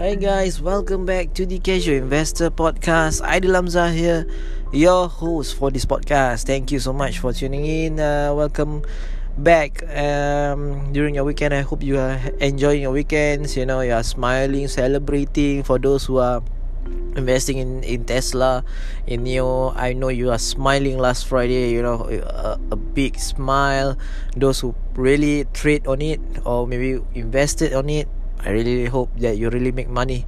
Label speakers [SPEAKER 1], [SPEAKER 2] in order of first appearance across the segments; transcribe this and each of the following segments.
[SPEAKER 1] Hi guys, welcome back to the Casual Investor Podcast. Aidil Hamzah here, your host for this podcast. Thank you so much for tuning in. Uh, welcome back um, during your weekend. I hope you are enjoying your weekends. You know, you are smiling, celebrating. For those who are investing in in Tesla, in Neo, I know you are smiling last Friday. You know, a, a big smile. Those who really trade on it or maybe invested on it I really hope that you really make money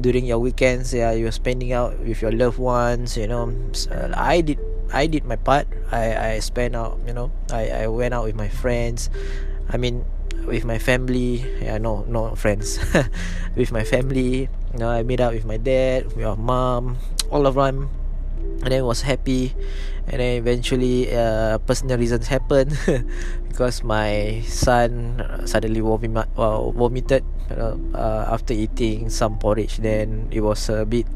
[SPEAKER 1] during your weekends. Yeah, you're spending out with your loved ones. You know, uh, I did. I did my part. I I spent out. You know, I I went out with my friends. I mean, with my family. Yeah, no, no friends. with my family. You know, I met up with my dad, with my mom, all of them, and then was happy. And then eventually, uh, personal reasons happened because my son suddenly vomit, uh, vomited uh, uh, after eating some porridge. Then it was a bit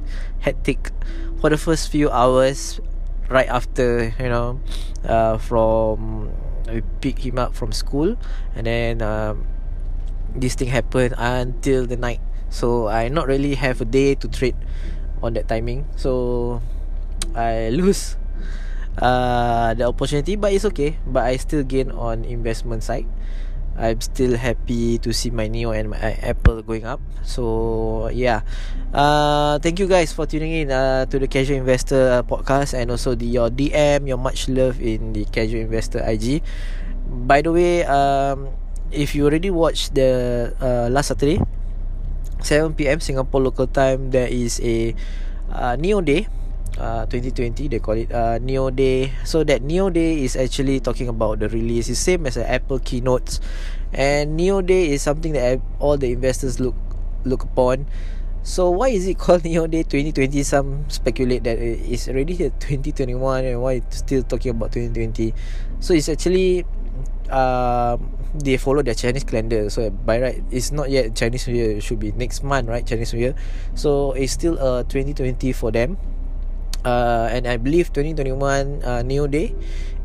[SPEAKER 1] hectic for the first few hours right after you know uh, from we pick him up from school. And then um, this thing happened until the night. So I not really have a day to trade on that timing. So I lose uh, the opportunity but it's okay but I still gain on investment side I'm still happy to see my Neo and my Apple going up. So yeah, uh, thank you guys for tuning in uh, to the Casual Investor uh, podcast and also the your DM, your much love in the Casual Investor IG. By the way, um, if you already watched the uh, last Saturday, 7 p.m. Singapore local time, there is a uh, Neo Day. Uh, 2020 they call it uh, Neo Day. So that Neo Day is actually talking about the release. It's same as an Apple keynotes. And Neo Day is something that all the investors look look upon. So why is it called Neo Day 2020 some speculate that it's already here 2021 and why it's still talking about 2020 so it's actually uh, they follow their Chinese calendar. So by right it's not yet Chinese New Year. It should be next month right? Chinese New Year. So it's still uh, 2020 for them uh, and I believe 2021 uh, new day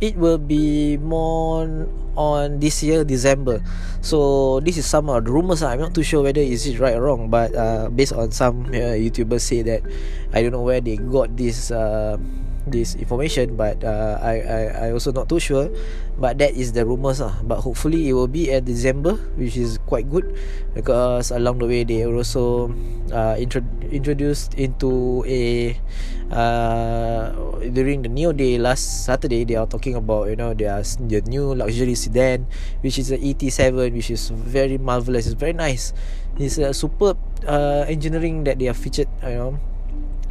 [SPEAKER 1] it will be more on this year December. So this is some of the rumors I'm not too sure whether is it right or wrong but uh, based on some uh, YouTubers say that I don't know where they got this uh, this information but uh, I, I I also not too sure. But that is the rumors lah. But hopefully it will be at December which is quite good because along the way they also uh, intro- introduced into a uh, during the new day last Saturday they are talking about you know their the new luxury sedan which is the ET7 which is very marvelous. It's very nice. It's a superb uh, engineering that they have featured you know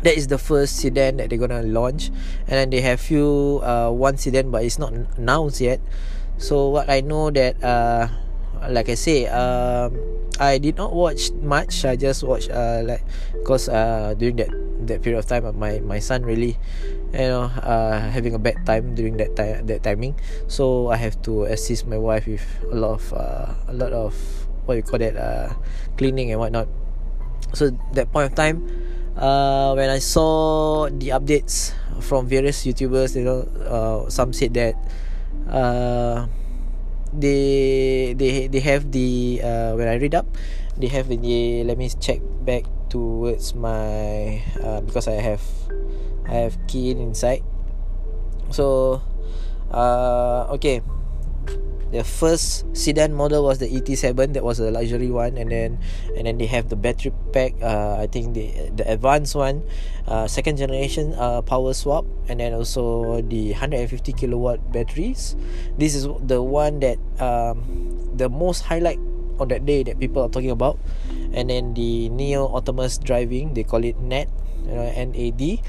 [SPEAKER 1] that is the first sedan that they're gonna launch. And then they have few uh, one sedan but it's not announced yet. So what i know that uh, like i say um, i did not watch much. I just watched uh, like because uh, during that that period of time my my son really you know uh, having a bad time during that time that timing. So i have to assist my wife with a lot of uh, a lot of what you call that uh, cleaning and whatnot. So that point of time uh, when I saw the updates from various YouTubers, you know, uh, some said that uh, they they they have the uh, when I read up, they have the let me check back towards my uh, because I have I have key inside. So, uh, okay the first sedan model was the ET7 that was a luxury one and then and then they have the battery pack uh, I think the the advanced one uh, second generation uh, power swap and then also the 150 kilowatt batteries. This is the one that um, the most highlight on that day that people are talking about. And then the neo autonomous driving they call it NAD you know NAD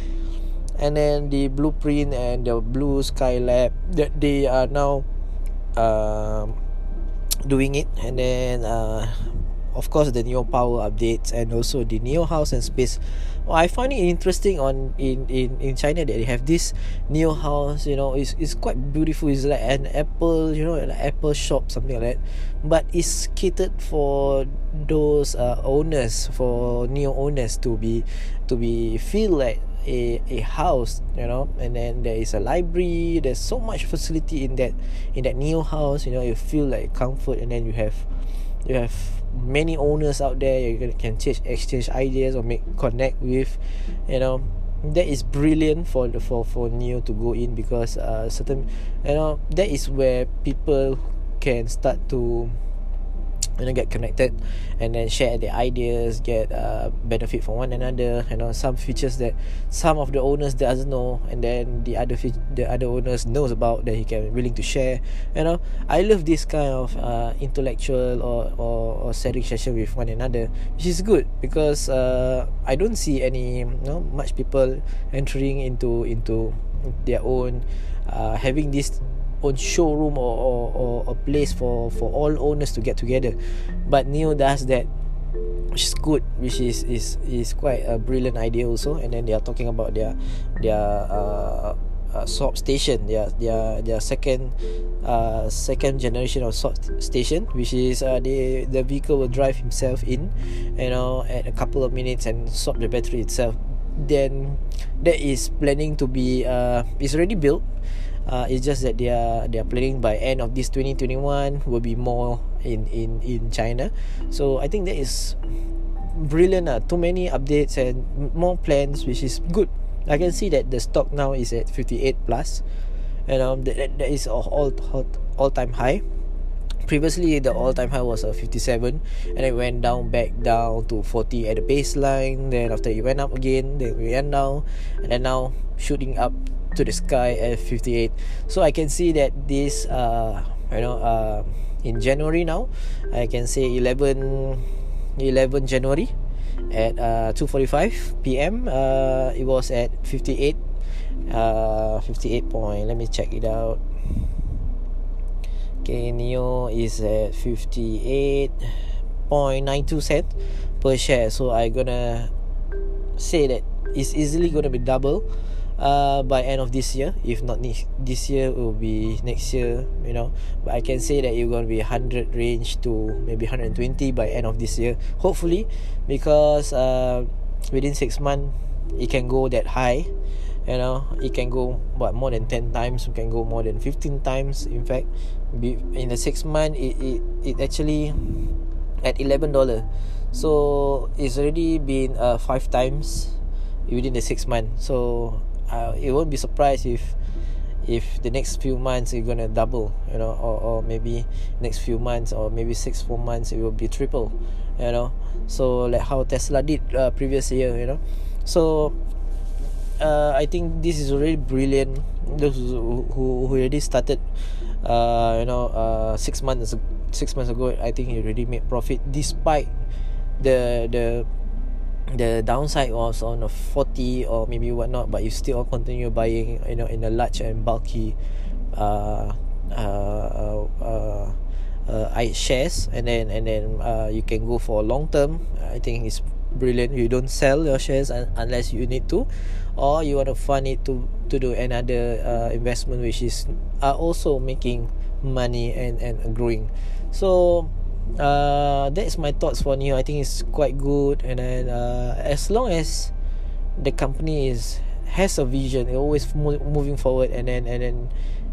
[SPEAKER 1] and then the blueprint and the blue skylab that they are now uh, doing it. And then uh, of course the neo power updates and also the neo house and space. Well, i find it interesting on in, in in china that they have this neo house you know it's, it's quite beautiful. It's like an apple you know like apple shop something like that. But it's catered for those uh, owners for neo owners to be to be feel like a a house you know and then there is a library there's so much facility in that in that new house you know you feel like comfort and then you have you have many owners out there you can change exchange ideas or make connect with you know. That is brilliant for the for for neo to go in because uh certain you know that is where people can start to you know get connected and then share their ideas get uh, benefit from one another you know some features that some of the owners doesn't know and then the other fe- the other owners knows about that he can willing to share you know. I love this kind of uh, intellectual or, or or sharing session with one another which is good because uh, i don't see any you know much people entering into into their own uh, having this own showroom or, or, or a place for, for all owners to get together. But Neo does that which is good which is is is quite a brilliant idea also. And then they are talking about their their uh, uh, swap station their their their second uh, second generation of swap station which is uh, the the vehicle will drive himself in you know at a couple of minutes and swap the battery itself. Then that is planning to be uh, is already built uh, it's just that they are they are planning by end of this 2021 will be more in in in China. So I think that is brilliant uh. too many updates and more plans which is good. I can see that the stock now is at 58 plus. And um that, that, is all all all time high. Previously the all time high was a uh, 57 and it went down back down to 40 at the baseline. Then after it went up again then we went down. And then now shooting up to the sky at 58 so i can see that this uh you know uh in january now i can say 11 11 january at uh 2:45 pm uh it was at 58 uh 58 point let me check it out. Okay neo is at 58.92 cent per share. So i gonna say that it's easily gonna be double uh, by end of this year. If not this, this year it will be next year you know. But I can say that it's going to be 100 range to maybe 120 by end of this year. Hopefully because uh, within 6 months it can go that high you know. It can go what more than 10 times it can go more than 15 times. In fact in the 6 month it, it, it actually at 11 dollar. So it's already been uh, 5 times within the 6 months. So uh, it won't be surprised if if the next few months it's gonna double you know or, or maybe next few months or maybe six four months it will be triple you know. So like how tesla did uh, previous year you know. So uh, i think this is really brilliant. Those who, who already started uh, you know uh, six months six months ago i think he already made profit despite the the the downside was on a 40 or maybe whatnot but you still continue buying you know in a large and bulky uh uh uh uh, shares. And then and then uh, you can go for long term. I think it's brilliant. You don't sell your shares un- unless you need to or you want to fund it to to do another uh, investment which is uh, also making money and and growing. So uh, that's my thoughts for Neo. I think it's quite good, and then uh, as long as the company is has a vision, it always mo- moving forward, and then and then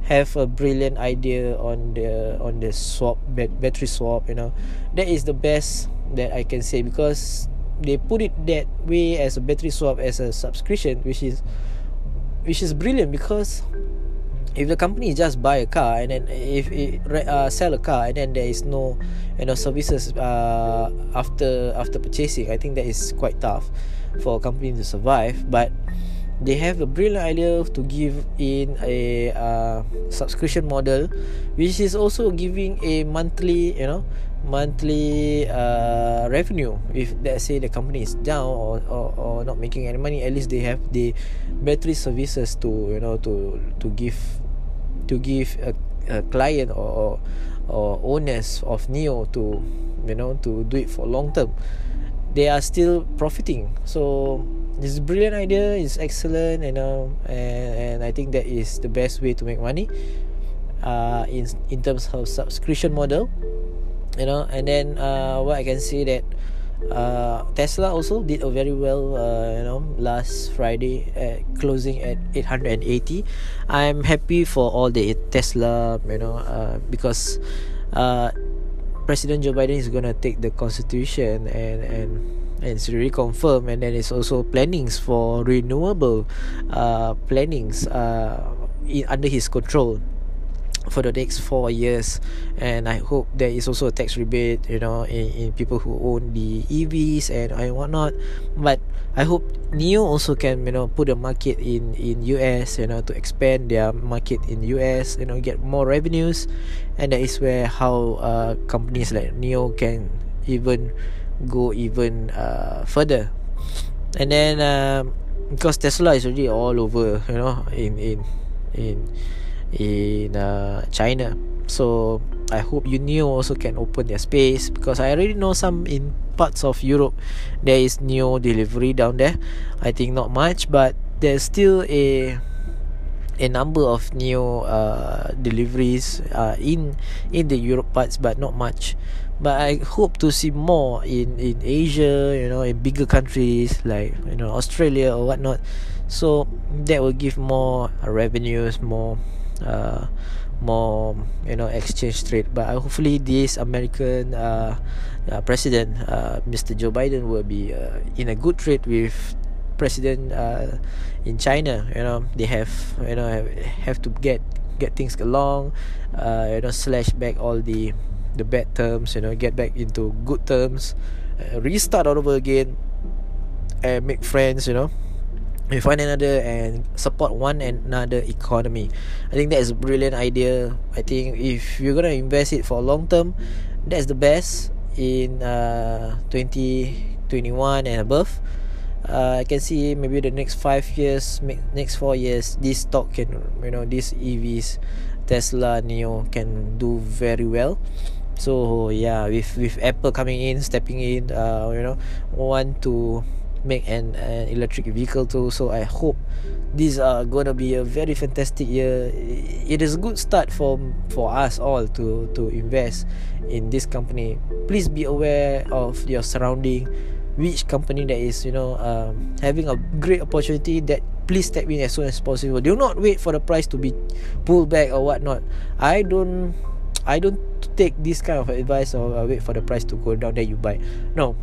[SPEAKER 1] have a brilliant idea on the on the swap battery swap. You know, that is the best that I can say because they put it that way as a battery swap as a subscription, which is which is brilliant because if the company just buy a car and then if it uh, sell a car and then there is no you know services uh, after after purchasing i think that is quite tough for a company to survive. But they have a brilliant idea to give in a uh, subscription model which is also giving a monthly you know monthly uh, revenue. If let's say the company is down or, or, or not making any money at least they have the battery services to you know to to give to give a, a client or, or owners of neo to you know to do it for long term they are still profiting. So this brilliant idea is excellent you know and, and i think that is the best way to make money uh in in terms of subscription model you know and then uh, what I can say that uh, Tesla also did a very well uh, you know last Friday at closing at 880 I'm happy for all the Tesla you know uh, because uh, President Joe Biden is gonna take the Constitution and and and it's really confirmed. And then it's also plannings for renewable uh plannings uh in, under his control for the next four years. And I hope there is also a tax rebate you know in, in people who own the EVs and and whatnot. But I hope neo also can you know put a market in in US you know to expand their market in US you know get more revenues. And that is where how uh, companies like neo can even go even uh, further. And then um, because Tesla is already all over you know in in in in uh, China. So I hope UNIO also can open their space because I already know some in parts of Europe there is NIO delivery down there. I think not much, but there's still a a number of NIO uh, deliveries uh, in in the Europe parts, but not much. But I hope to see more in in Asia, you know, in bigger countries like you know Australia or whatnot. So that will give more revenues, more uh, more you know exchange trade. But uh, hopefully this american uh, uh, president uh, mr joe biden will be uh, in a good trade with president uh, in china. You know they have you know have, have to get get things along uh, you know slash back all the the bad terms you know get back into good terms uh, restart all over again and make friends you know with one another and support one another economy. I think that is a brilliant idea. I think if you're gonna invest it for long term, that's the best in uh 2021 and above. Uh, I can see maybe the next five years, next four years, this stock can, you know, these EVs, Tesla, Neo can do very well. So yeah, with with Apple coming in, stepping in, uh, you know, want to make an, an electric vehicle too. So i hope these are gonna be a very fantastic year. It is a good start for for us all to to invest in this company. Please be aware of your surrounding which company that is you know um, having a great opportunity that please step in as soon as possible. Do not wait for the price to be pulled back or whatnot. I don't i don't take this kind of advice or wait for the price to go down then you buy. No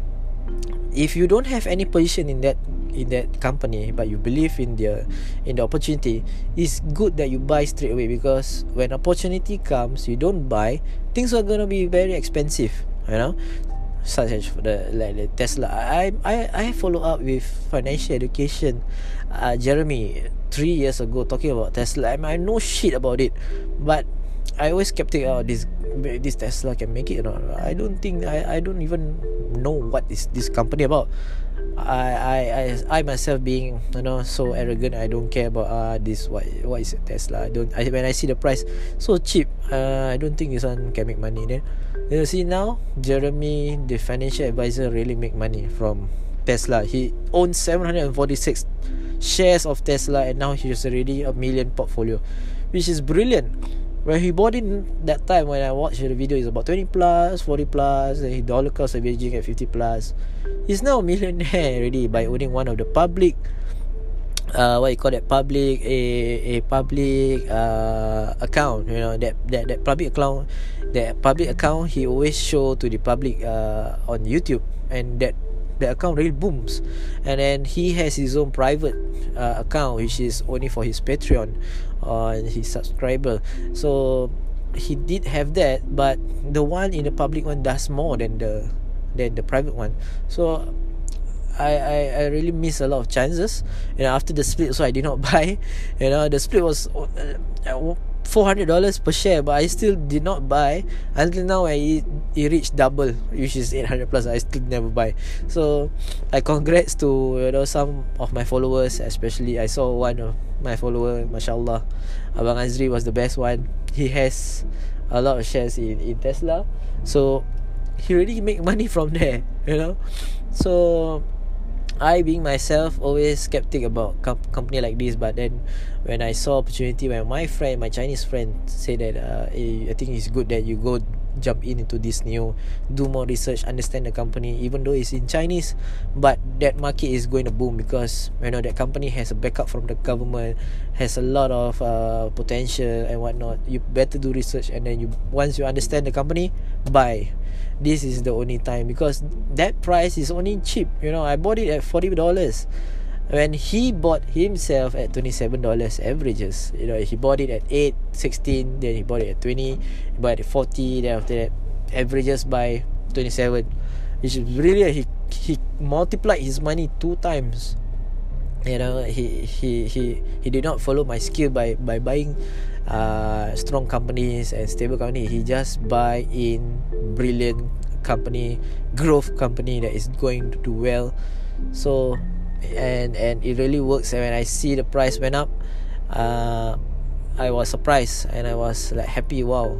[SPEAKER 1] if you don't have any position in that in that company but you believe in the in the opportunity it's good that you buy straight away because when opportunity comes you don't buy things are going to be very expensive you know? Such as the like the Tesla. I I I follow up with financial education uh, Jeremy 3 years ago talking about Tesla. I, I know shit about it but I always skeptic oh this this Tesla can make it or not. I don't think I I don't even know what is this company about. I I I I myself being you know so arrogant I don't care about uh, this what what is Tesla I don't I, when I see the price so cheap uh, I don't think this one can make money then you see now Jeremy the financial advisor really make money from Tesla he owns 746 shares of Tesla and now he's already a million portfolio which is brilliant when he bought it that time when I watched the video is about 20 plus 40 plus and he dollar cost averaging at 50 plus. He's now a millionaire already by owning one of the public uh, what you call that public a a public uh, account you know that that that public account that public account he always show to the public uh, on YouTube. And that the account really booms. And then he has his own private uh, account which is only for his Patreon on his subscriber. So he did have that but the one in the public one does more than the than the private one. So I, I, I really miss a lot of chances. You know after the split so I did not buy. You know the split was uh, $400 per share but I still did not buy until now I it, it reached double which is 800 plus. I still never buy. So I congrats to you know some of my followers especially I saw one of my follower mashallah Abang Azri was the best one. He has a lot of shares in, in Tesla. So he really make money from there you know? So I being myself always skeptic about com- company like this. But then when I saw opportunity when my friend my Chinese friend said that uh, eh, I think it's good that you go jump in into this new do more research understand the company even though it's in Chinese but that market is going to boom because you know that company has a backup from the government has a lot of uh, potential and whatnot. You better do research and then you once you understand the company buy this is the only time because that price is only cheap you know. I bought it at $40 when he bought himself at $27 averages you know he bought it at 8 16 then he bought it at 20 he bought it at 40 then after that averages by 27 which is really he he multiplied his money two times you know he he he he did not follow my skill by by buying uh strong companies and stable company. He just buy in brilliant company growth company that is going to do well. So and and it really works. And when i see the price went up uh i was surprised and i was like happy wow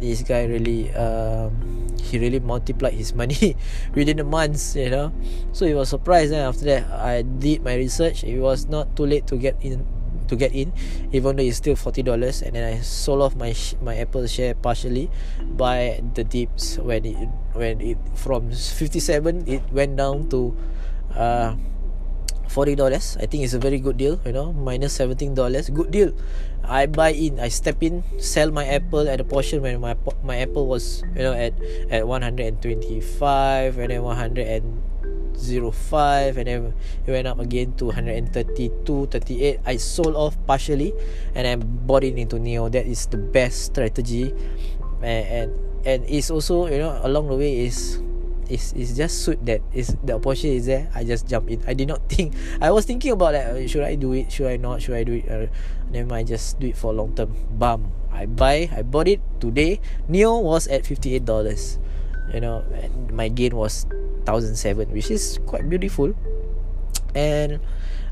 [SPEAKER 1] this guy really um he really multiplied his money within a month you know. So he was surprised and after that i did my research. It was not too late to get in to get in even though it's still $40 and then i sold off my my apple share partially by the dips. When it when it from 57 it went down to uh forty dollars. I think it's a very good deal. You know, minus seventeen dollars, good deal. I buy in. I step in, sell my Apple at a portion when my my Apple was you know at at one hundred and twenty five and then one hundred and zero five and then it went up again to 132 38 i sold off partially and then bought it into neo that is the best strategy and and, and it's also you know along the way is is is just suit that is the opportunity is there I just jump in. I did not think I was thinking about that uh, should I do it should I not should I do it uh, never mind just do it for long term. Bam I buy I bought it today. Neo was at $58 you know my gain was 1007 which is quite beautiful. And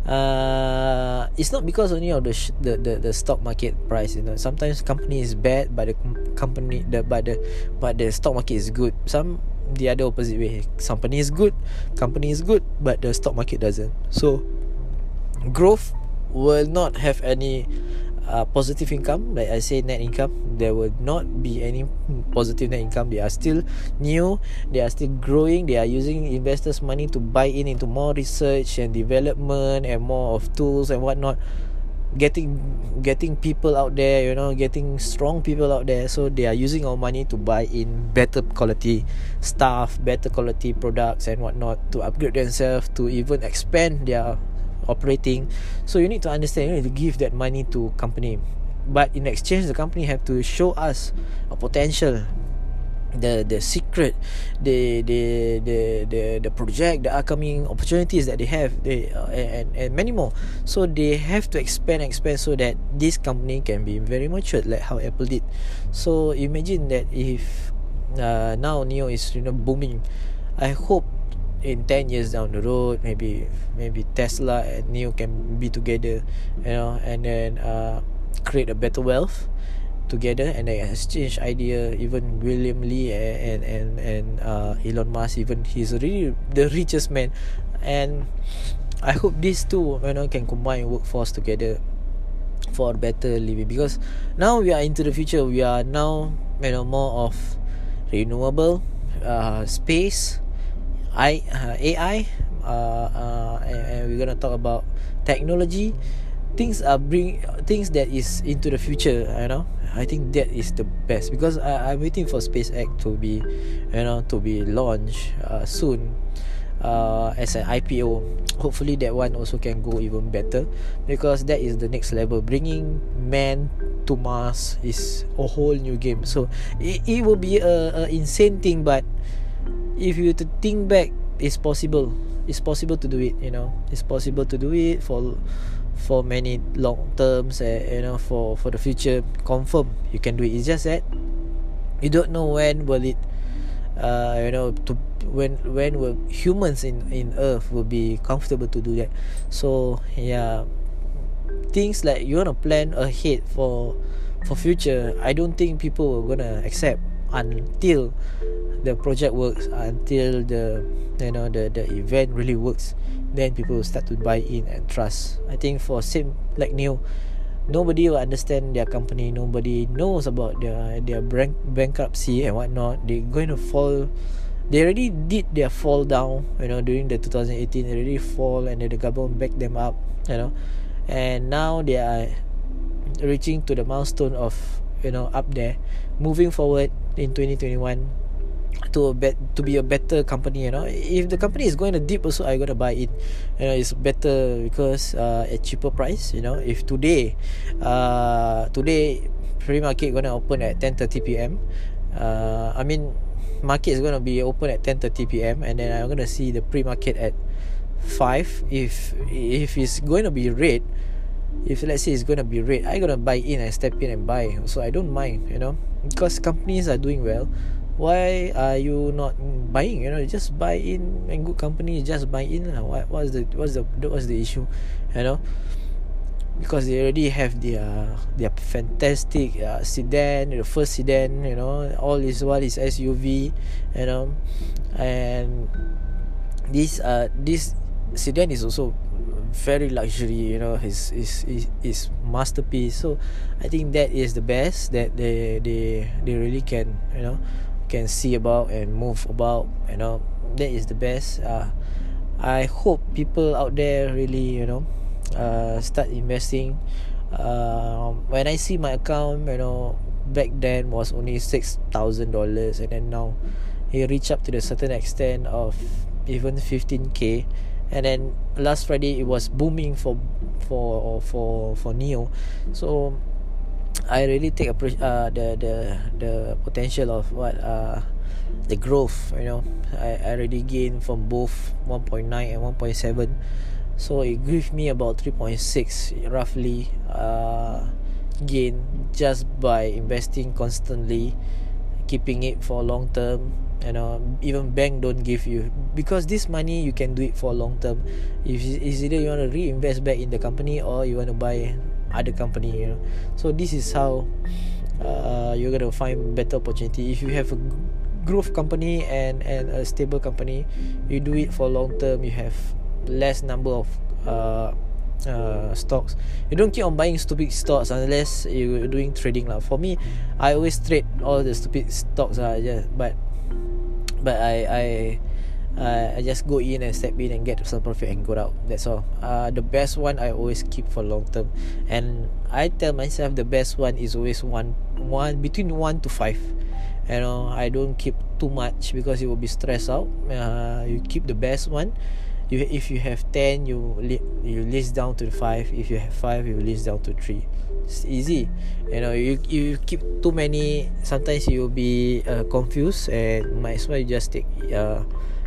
[SPEAKER 1] uh, it's not because only of the, sh- the the the stock market price you know. Sometimes company is bad but the company the but the but the stock market is good. Some the other opposite way. Company is good company is good but the stock market doesn't. So growth will not have any uh, positive income. Like i say net income there will not be any positive net income. They are still new they are still growing they are using investors money to buy in into more research and development and more of tools and whatnot getting getting people out there you know getting strong people out there. So they are using our money to buy in better quality stuff better quality products and whatnot to upgrade themselves to even expand their operating. So you need to understand you need to give that money to company. But in exchange the company have to show us a potential the the secret the the the the the project the upcoming opportunities that they have they uh, and and many more. So they have to expand expand so that this company can be very mature like how apple did. So imagine that if uh, now neo is you know booming i hope in 10 years down the road maybe maybe tesla and neo can be together you know and then uh, create a better wealth together and they exchange idea even William Lee and and and uh, Elon Musk even he's really the richest man. And I hope these two you know can combine workforce together for better living. Because now we are into the future. We are now you know more of renewable uh, space I uh, AI uh, uh, and, and we're gonna talk about technology things are bring things that is into the future you know? I think that is the best because I, I'm waiting for SpaceX to be you know to be launched uh, soon uh, as an IPO hopefully that one also can go even better because that is the next level. Bringing man to Mars is a whole new game. So it, it will be a, a insane thing but if you to think back it's possible. It's possible to do it you know? It's possible to do it for for many long terms uh, you know for for the future confirm you can do it. It's just that you don't know when will it uh, you know to when when will humans in in earth will be comfortable to do that. So yeah things like you want to plan ahead for for future i don't think people are gonna accept until the project works until the you know the the event really works then people will start to buy in and trust. I think for same like new nobody will understand their company. Nobody knows about their their bank bankruptcy and whatnot. They're going to fall they already did their fall down you know during the 2018 they already fall and then the government backed them up you know. And now they are reaching to the milestone of you know up there. Moving forward in 2021 to a bet to be a better company you know. If the company is going to dip also I gonna buy it. You know it's better because uh, at cheaper price you know. If today uh, today free market gonna open at 10:30 pm uh, I mean market is gonna be open at 10:30 pm and then I'm gonna see the pre market at 5 if if it's going to be red if let's say it's going to be red I gonna buy in and step in and buy. So I don't mind you know because companies are doing well why are you not buying? You know just buy in and good company just buy in lah. What what's the what's the what's the issue? You know? Because they already have their their fantastic uh, sedan the first sedan you know all is what is SUV you know? And this uh this sedan is also very luxury you know his is is masterpiece. So i think that is the best that they they they really can you know can see about and move about you know that is the best. Uh, I hope people out there really you know uh, start investing. Uh, when I see my account you know back then was only six thousand dollars and then now it reached up to the certain extent of even 15k and then last Friday it was booming for for for for Neo. So I really take a uh, the the the potential of what uh the growth you know. I, I already gained from both 1.9 and 1.7 so it gave me about 3.6 roughly uh gain just by investing constantly keeping it for long term. You know even bank don't give you because this money you can do it for long term. If it's either you want to reinvest back in the company or you want to buy other company you know. So this is how uh, you're gonna find better opportunity. If you have a growth company and and a stable company you do it for long term you have less number of uh, uh, stocks. You don't keep on buying stupid stocks unless you're doing trading lah. For me I always trade all the stupid stocks lah yeah, but but I I uh, I just go in and step in and get some profit and go out. That's all. Uh, the best one I always keep for long term, and I tell myself the best one is always one one between one to five. You know, I don't keep too much because it will be stressed out. Uh, you keep the best one. You if you have ten, you li- you list down to five. If you have five, you list down to three. It's easy. You know, you you keep too many. Sometimes you will be uh, confused, and might as well you just take. Uh,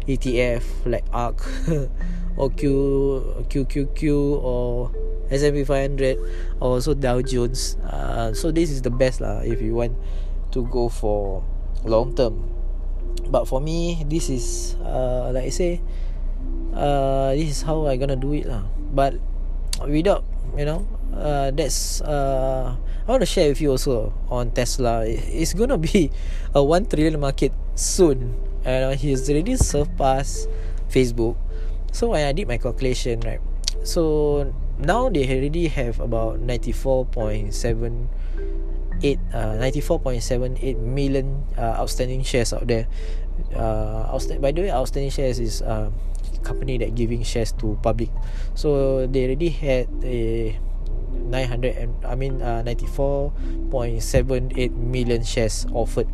[SPEAKER 1] ETF like ARK or Q QQQ or S&P 500 or also Dow Jones. Uh, so this is the best lah if you want to go for long term. But for me, this is uh, like I say, uh, this is how I gonna do it lah. But without you know, uh, that's uh, I want to share with you also on Tesla. It's gonna be a one trillion market soon and he's already surpassed Facebook. So when I did my calculation, right? So now they already have about 94.78 uh, 94.78 million uh, outstanding shares out there. Uh, outsta- by the way, outstanding shares is uh, company that giving shares to public. So they already had a 900 and I mean uh, 94.78 million shares offered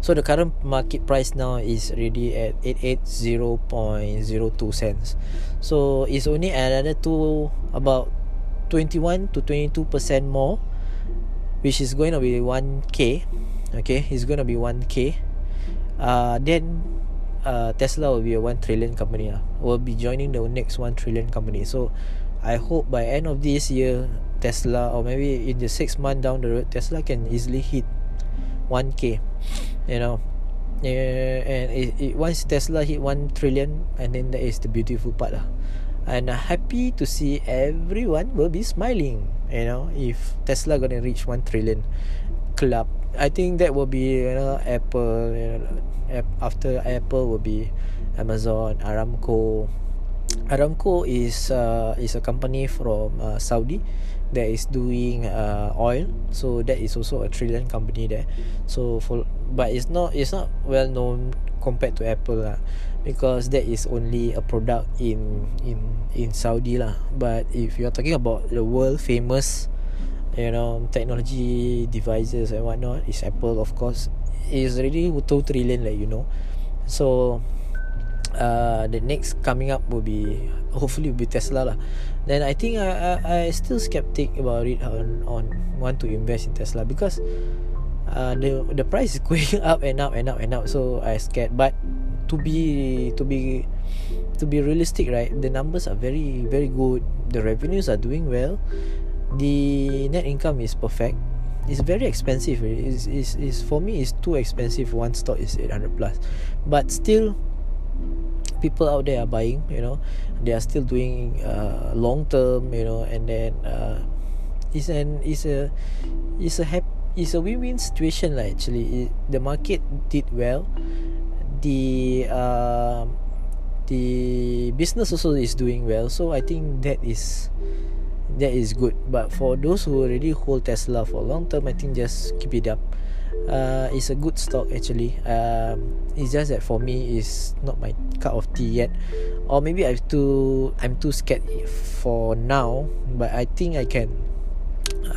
[SPEAKER 1] So the current market price now is already at 880.02 cents. So it's only another two about 21 to 22% more which is going to be 1k. Okay, it's going to be 1k. Uh then uh Tesla will be a 1 trillion company uh, will be joining the next 1 trillion company. So I hope by end of this year Tesla or maybe in the 6 month down the road Tesla can easily hit 1k you know yeah, and it, it once Tesla hit 1 trillion and then that is the beautiful part lah. And uh, happy to see everyone will be smiling you know if Tesla gonna reach 1 trillion club. I think that will be you know Apple you know, after Apple will be Amazon Aramco. Aramco is uh, is a company from uh, Saudi that is doing uh, oil. So that is also a trillion company there. So for but it's not it's not well known compared to Apple lah. Because that is only a product in in in Saudi lah. But if you are talking about the world famous you know technology devices and whatnot is Apple of course. Is already 2 trillion like you know. So uh, the next coming up will be hopefully will be Tesla lah. Then I think I, I I still skeptic about it on on want to invest in Tesla because uh, the the price is going up and up and up and up. So I scared. But to be to be to be realistic, right? The numbers are very very good. The revenues are doing well. The net income is perfect. It's very expensive. Is is is for me is too expensive. One stock is 800 plus, but still people out there are buying you know. They are still doing uh, long term you know and then uh, it's an it's a it's a hap- it's a win-win situation like actually. It, the market did well. The uh, the business also is doing well. So i think that is that is good. But for those who already hold tesla for long term i think just keep it up uh, it's a good stock actually. Um, it's just that for me is not my cup of tea yet, or maybe I'm too I'm too scared for now. But I think I can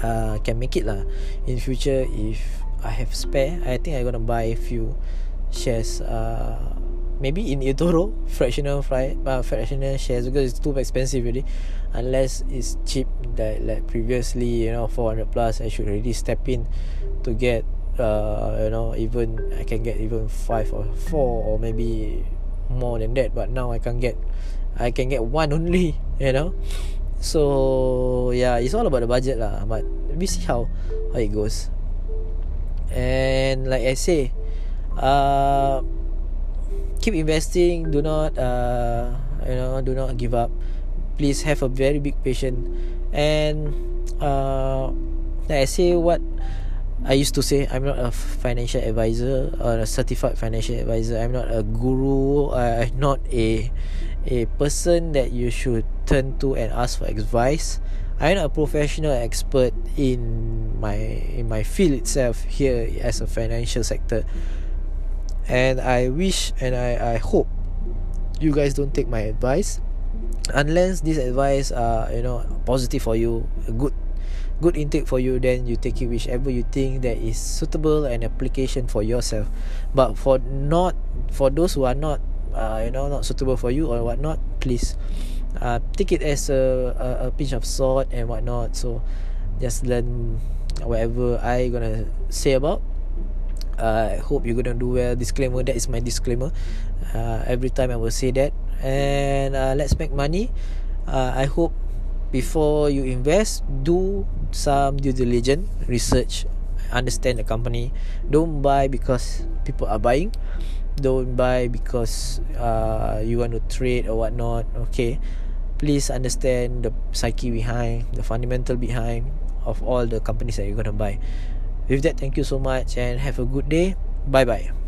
[SPEAKER 1] uh, can make it lah in future if I have spare. I think I'm gonna buy a few shares. Uh, maybe in eToro fractional fry uh, fractional shares because it's too expensive really unless it's cheap that like previously you know 400 plus I should already step in to get uh, you know even I can get even five or four or maybe more than that but now I can get I can get one only you know? So yeah it's all about the budget lah but we see how how it goes. And like I say uh keep investing do not uh you know do not give up. Please have a very big patience and uh like I say what I used to say I'm not a financial advisor or a certified financial advisor. I'm not a guru. I'm not a a person that you should turn to and ask for advice. I'm not a professional expert in my in my field itself here as a financial sector. And I wish and I I hope you guys don't take my advice unless this advice are you know positive for you, good good intake for you then you take it whichever you think that is suitable and application for yourself. But for not for those who are not uh, you know not suitable for you or whatnot please uh, take it as a, a, a pinch of salt and whatnot. So just learn whatever I gonna say about. Uh, I hope you're gonna do well. Disclaimer that is my disclaimer. Uh, every time I will say that. And uh, let's make money. Uh, I hope before you invest do some due diligence research understand the company. Don't buy because people are buying. Don't buy because uh, you want to trade or whatnot okay? Please understand the psyche behind the fundamental behind of all the companies that you're going to buy. With that thank you so much and have a good day. Bye bye